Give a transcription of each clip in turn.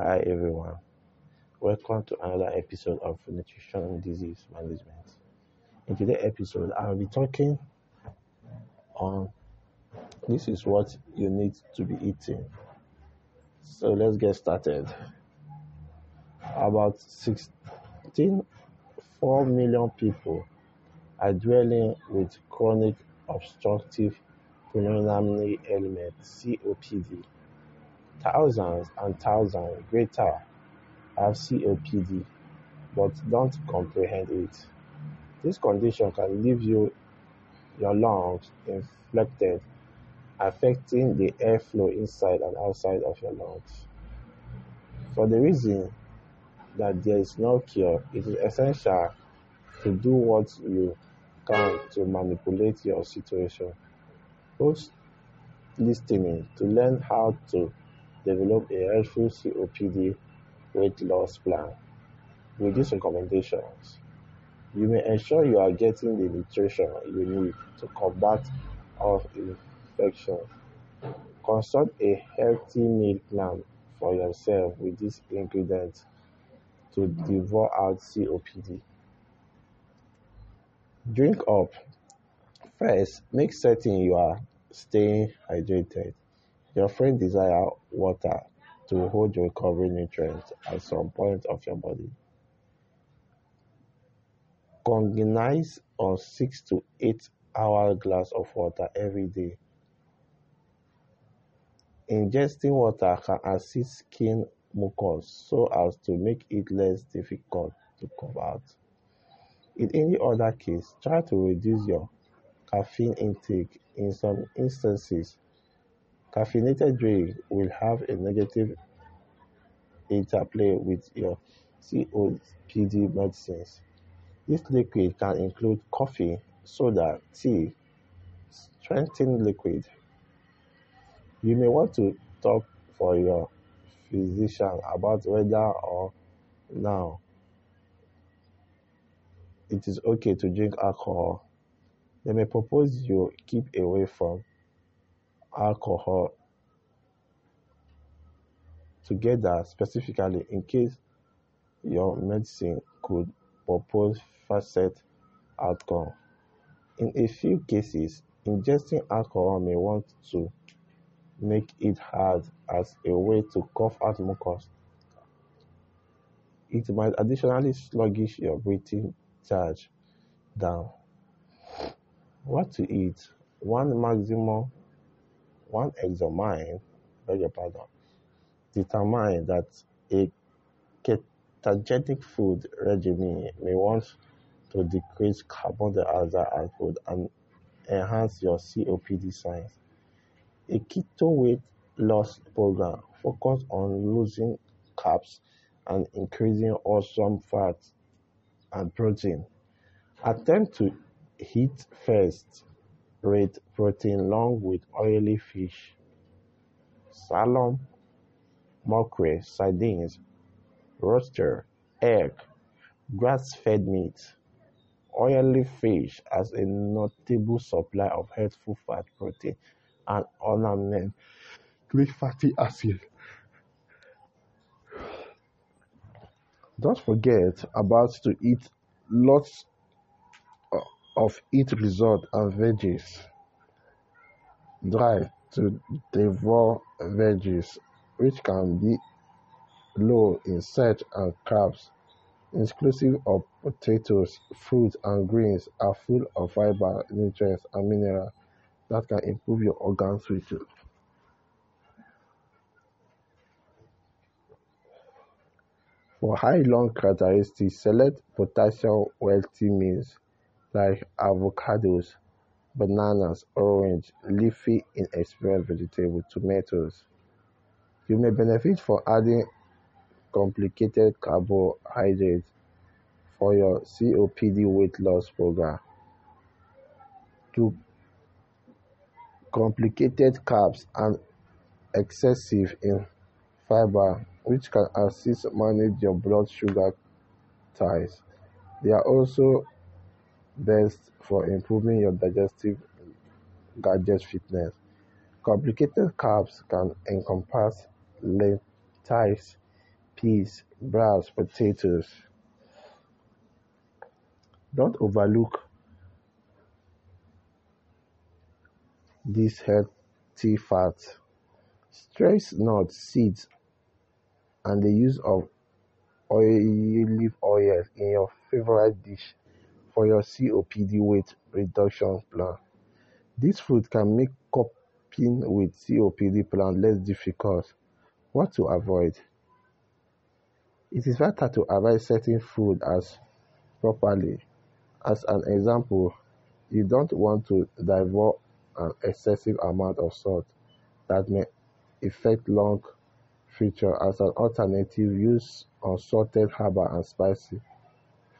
Hi everyone, welcome to another episode of Nutrition and Disease Management. In today's episode, I'll be talking on this is what you need to be eating. So let's get started. About 16.4 million people are dwelling with chronic obstructive pulmonary ailment COPD Thousands and thousands greater have COPD but don't comprehend it. This condition can leave you, your lungs infected, affecting the airflow inside and outside of your lungs. For the reason that there is no cure, it is essential to do what you can to manipulate your situation. Post listening to learn how to develop a helpful COPD weight loss plan. With these recommendations, you may ensure you are getting the nutrition you need to combat of infection. Consult a healthy meal plan for yourself with these ingredients to devour out COPD. Drink up. First, make certain you are staying hydrated. Your friend desire water to hold your recovery nutrients at some point of your body. Cognize on 6 to 8 hour glass of water every day. Ingesting water can assist skin mucus so as to make it less difficult to come out. In any other case, try to reduce your caffeine intake. In some instances, caffeinated drink will have a negative interplay with your COPD medicines. This liquid can include coffee, soda, tea, strengthened liquid. You may want to talk for your physician about whether or now it is okay to drink alcohol. They may propose you keep away from alcohol together specifically in case your medicine could propose facet outcome. In a few cases, ingesting alcohol may want to make it hard as a way to cough out mucus. It might additionally sluggish your breathing charge down. What to eat? One maximum, one examine, beg your pardon, determine that a ketogenic food regimen may want to decrease carbon dioxide output and enhance your COPD signs. A keto weight loss program focus on losing carbs and increasing awesome fats and protein. Attempt to eat first rate protein along with oily fish, salmon, mackerel, sardines, roaster, egg, grass-fed meat. Oily fish has a notable supply of healthful fat, protein, and ornament with fatty acid. Don't forget about to eat lots of eat result and veggies. Drive to devour veggies, which can be low in starch and carbs, inclusive of potatoes, fruits, and greens, are full of fiber, nutrients, and minerals that can improve your organ switching. For high lung characteristics, select potassium-wealthy meals like avocados, bananas, orange, leafy inexperienced vegetables, tomatoes. You may benefit from adding complicated carbohydrates for your COPD weight loss program. To complicated carbs and excessive in fiber, which can assist manage your blood sugar ties. They are also best for improving your digestive gadget fitness. Complicated carbs can encompass lentils, peas, browse, potatoes. Don't overlook these healthy fats. Stress nuts, seeds, and the use of olive oil in your favorite dish for your COPD weight reduction plan. This food can make coping with COPD plan less difficult. What to avoid? It is vital to avoid certain food as properly. As an example, you don't want to devour an excessive amount of salt that may affect lung feature. As an alternative, use unsalted herbal and spicy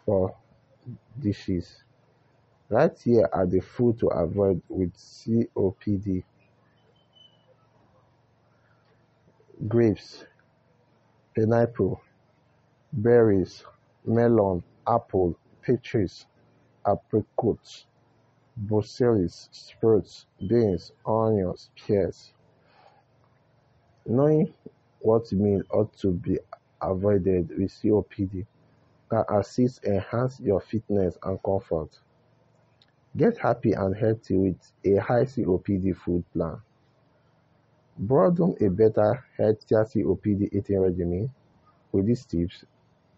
for dishes. Right here are the food to avoid with COPD. Grapes, pineapple, berries, melon, apple, peaches, apricots, brussels sprouts, beans, onions, pears. Knowing what meal ought to be avoided with COPD can assist enhance your fitness and comfort. Get happy and healthy with a high COPD food plan. Broaden a better, healthier COPD eating regimen. With these tips,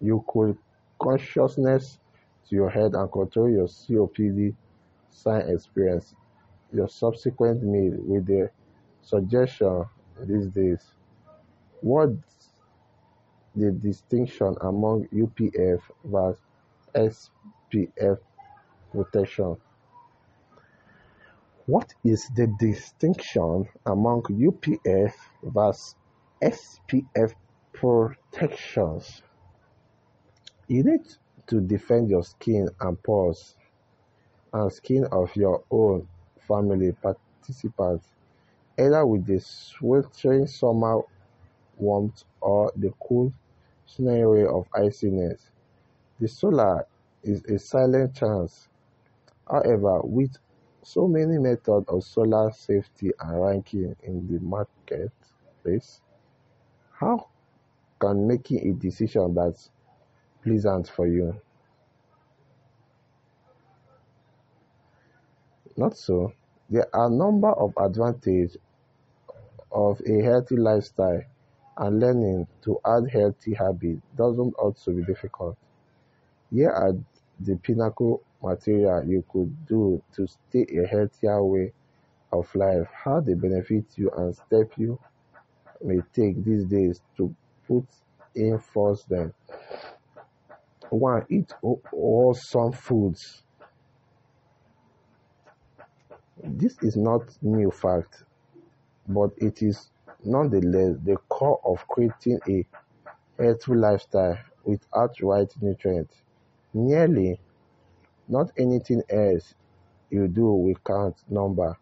you could consciousness to your head and control your COPD sign experience your subsequent meal with the suggestion these days. What's the distinction among UPF versus SPF protection? What is the distinction among UPF versus SPF protections? You need to defend your skin and pores and skin of your own family participants, either with the sweltering summer warmth or the cool scenario of iciness. The solar is a silent chance. However, with so many methods of solar safety and ranking in the market marketplace, how can making a decision that's pleasant for you? Not so. There are a number of advantages of a healthy lifestyle and learning to add healthy habits doesn't also be difficult. Here are the pinnacle material you could do to stay a healthier way of life, how they benefit you and step you may take these days to put in first them. One, eat wholesome foods. This is not new fact, but it is nonetheless the core of creating a healthy lifestyle without right nutrients. Nearly not anything else you do will count number.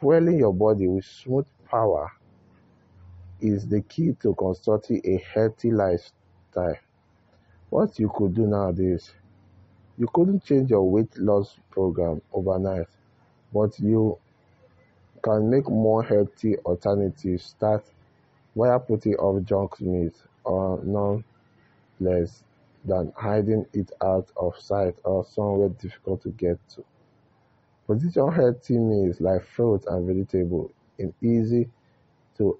Fueling your body with smooth power is the key to constructing a healthy lifestyle. What you could do nowadays, you couldn't change your weight loss program overnight, but you can make more healthy alternatives start via putting off junk meat or none less than hiding it out of sight or somewhere difficult to get to. Position healthy meals like fruit and vegetables in easy to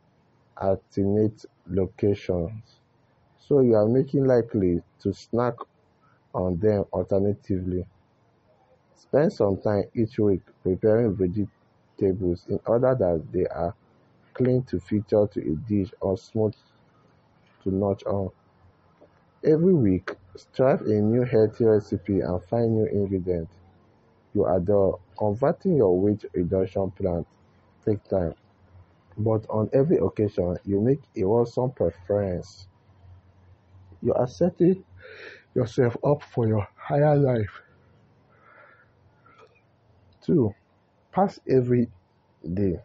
attenuate locations, so you are making likely to snack on them alternatively. Spend some time each week preparing vegetables in order that they are clean to feature to a dish or smooth to notch on. Every week, strive a new healthy recipe and find new ingredients you adore. Converting your weight reduction plan takes time, but on every occasion, you make a wholesome preference. You are setting yourself up for your higher life. Two, pass every day.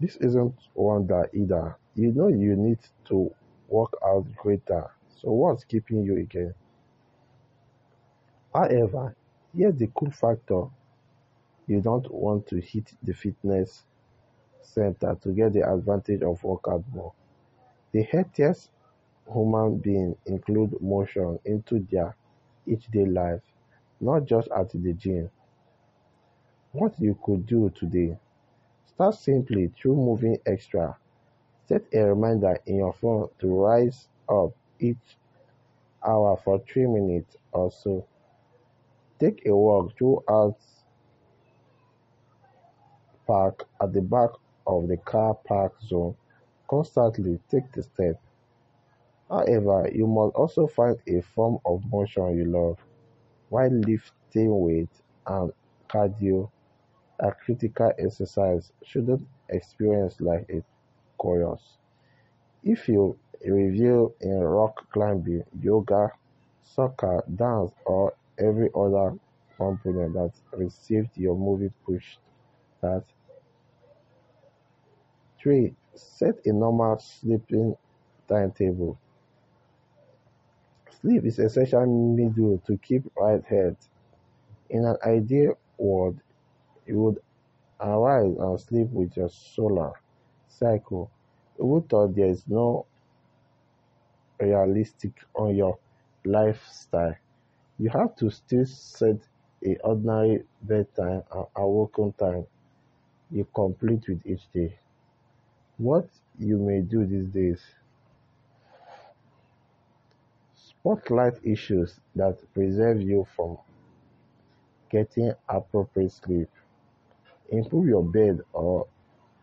This isn't one wonder either. You know you need to work out greater. So what's keeping you again? However, here's the cool factor. You don't want to hit the fitness center to get the advantage of workout more. The healthiest human beings include motion into their each-day life, not just at the gym. What you could do today: Start simply through moving extra. Set a reminder in your phone to rise up each hour for three minutes or so. Take a walk throughout park at the back of the car park zone. Constantly take the step. However, you must also find a form of motion you love. While lifting weights and cardio are critical exercise shouldn't experience like a chorus. If you review in rock climbing, yoga, soccer, dance, or every other component that received your movie push start. 3. Set a normal sleeping timetable. Sleep is essential middle to keep right head. In an ideal world, you would arise and sleep with your solar cycle. Even though there is no realistic on your lifestyle, you have to still set a ordinary bedtime and awoken time you complete with each day. What you may do these days: Spotlight issues that preserve you from getting appropriate sleep. Improve your bed or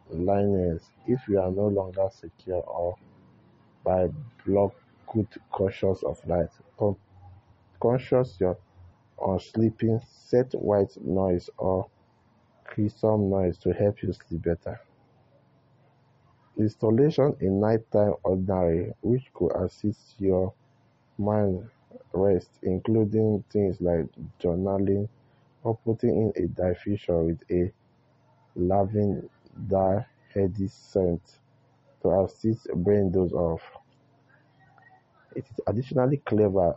linens if you are no longer secure or by block good conscious of light. Conscious your on sleeping, set white noise or crystal noise to help you sleep better. Installation in nighttime ordinary which could assist your mind rest including things like journaling or putting in a diffuser with a lavender heady scent to assist brain doze off. It is additionally clever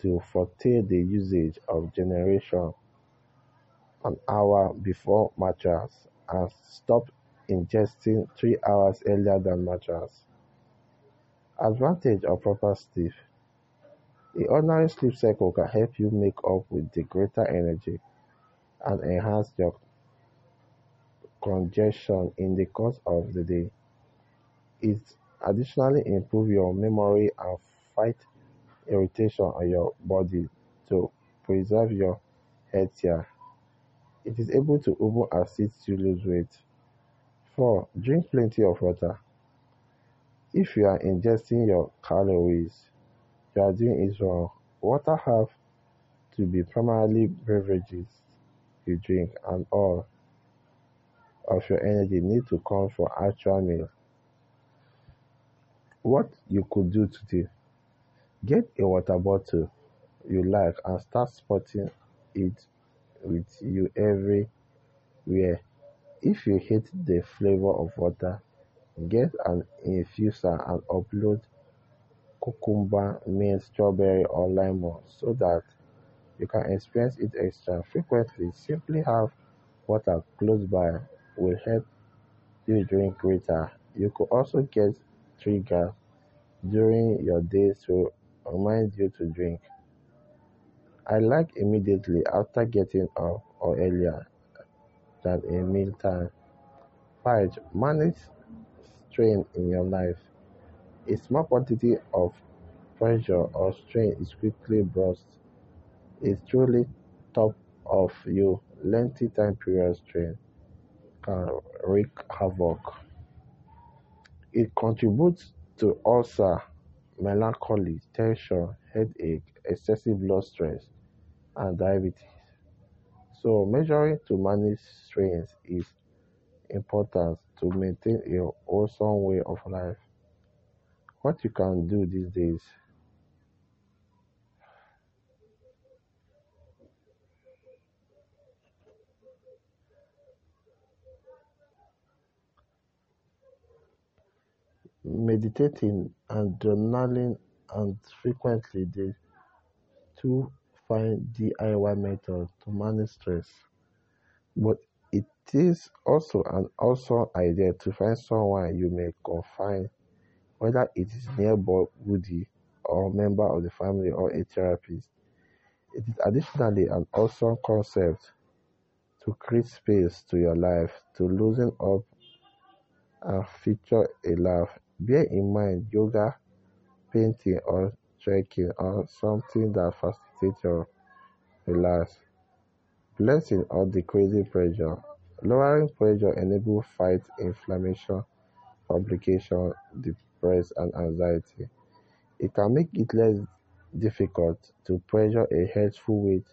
to foretell the usage of generation an hour before mattress and stop ingesting three hours earlier than mattress. Advantage of proper sleep: A ordinary sleep cycle can help you make up with the greater energy and enhance your congestion in the course of the day. It additionally improves your memory and fight irritation on your body to preserve your healthier. It is able to even assist you lose weight. 4. Drink plenty of water. If you are ingesting your calories, you are doing it wrong. Water have to be primarily beverages you drink and all of your energy need to come from actual meal. What you could do today: Get a water bottle you like and start sporting it with you everywhere. If you hate the flavor of water, get an infuser and upload cucumber, mint, strawberry or lemon so that you can experience it extra frequently. Simply have water close by will help you drink greater. Uh, you could also get triggers during your day to remind you to drink. I like immediately after getting up or earlier than in mealtime. 5. Manage strain in your life. A small quantity of pressure or strain is quickly burst. A truly top of you lengthy time period strain can wreak havoc. It contributes to ulcer, melancholy, tension, headache, excessive blood stress, and diabetes. So measuring to manage strains is important to maintain a wholesome way of life. What you can do these days: Meditating and journaling and frequently the two fine DIY method to manage stress. But it is also an awesome idea to find someone you may confide whether it is neighborhood or member of the family or a therapist. It is additionally an awesome concept to create space to your life to loosen up and feature a laugh. Bear in mind yoga, painting or trekking or something that facilitates your relax. Blessing or decreasing pressure. Lowering pressure enables fight inflammation, complication, depression and anxiety. It can make it less difficult to pressure a healthful weight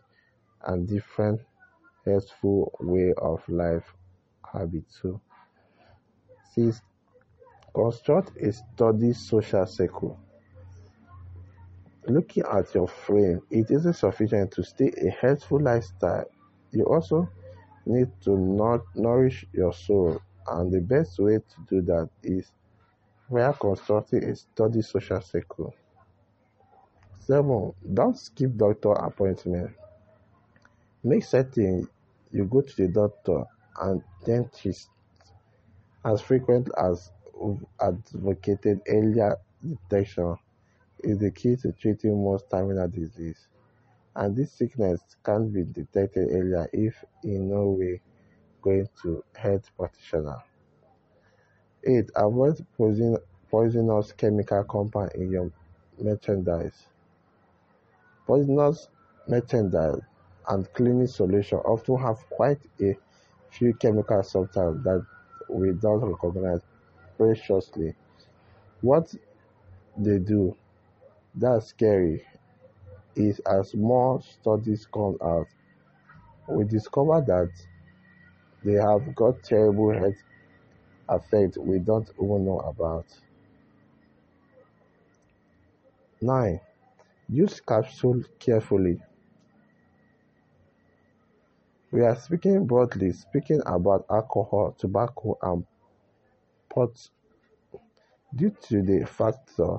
and different healthful way of life habit too. Six, construct a study social circle. Looking at your frame, it isn't sufficient to stay a healthful lifestyle. You also need to not nourish your soul, and the best way to do that is via constructing a study social circle. Seven, don't skip doctor appointment. Make certain you go to the doctor and dentist as frequent as advocated earlier detection is the key to treating most terminal disease. And this sickness can be detected earlier if in no way going to health practitioner. 8. Avoid poison, poisonous chemical compound in your merchandise. Poisonous merchandise and cleaning solution often have quite a few chemical substances that we don't recognize preciously. What they do that's scary is as more studies come out, we discover that they have got terrible health effects we don't even know about. 9. Use capsule carefully. We are speaking broadly, speaking about alcohol, tobacco, and pot due to the factor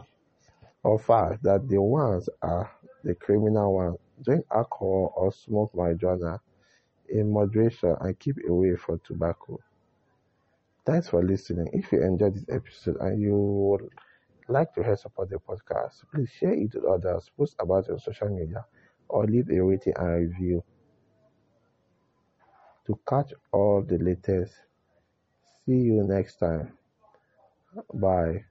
or fact that the ones are the criminal ones. Drink alcohol or smoke marijuana in moderation and keep away from tobacco. Thanks for listening. If you enjoyed this episode and you would like to help support the podcast, please share it with others, post about it on social media, or leave a rating and review. To catch all the latest, see you next time. Bye.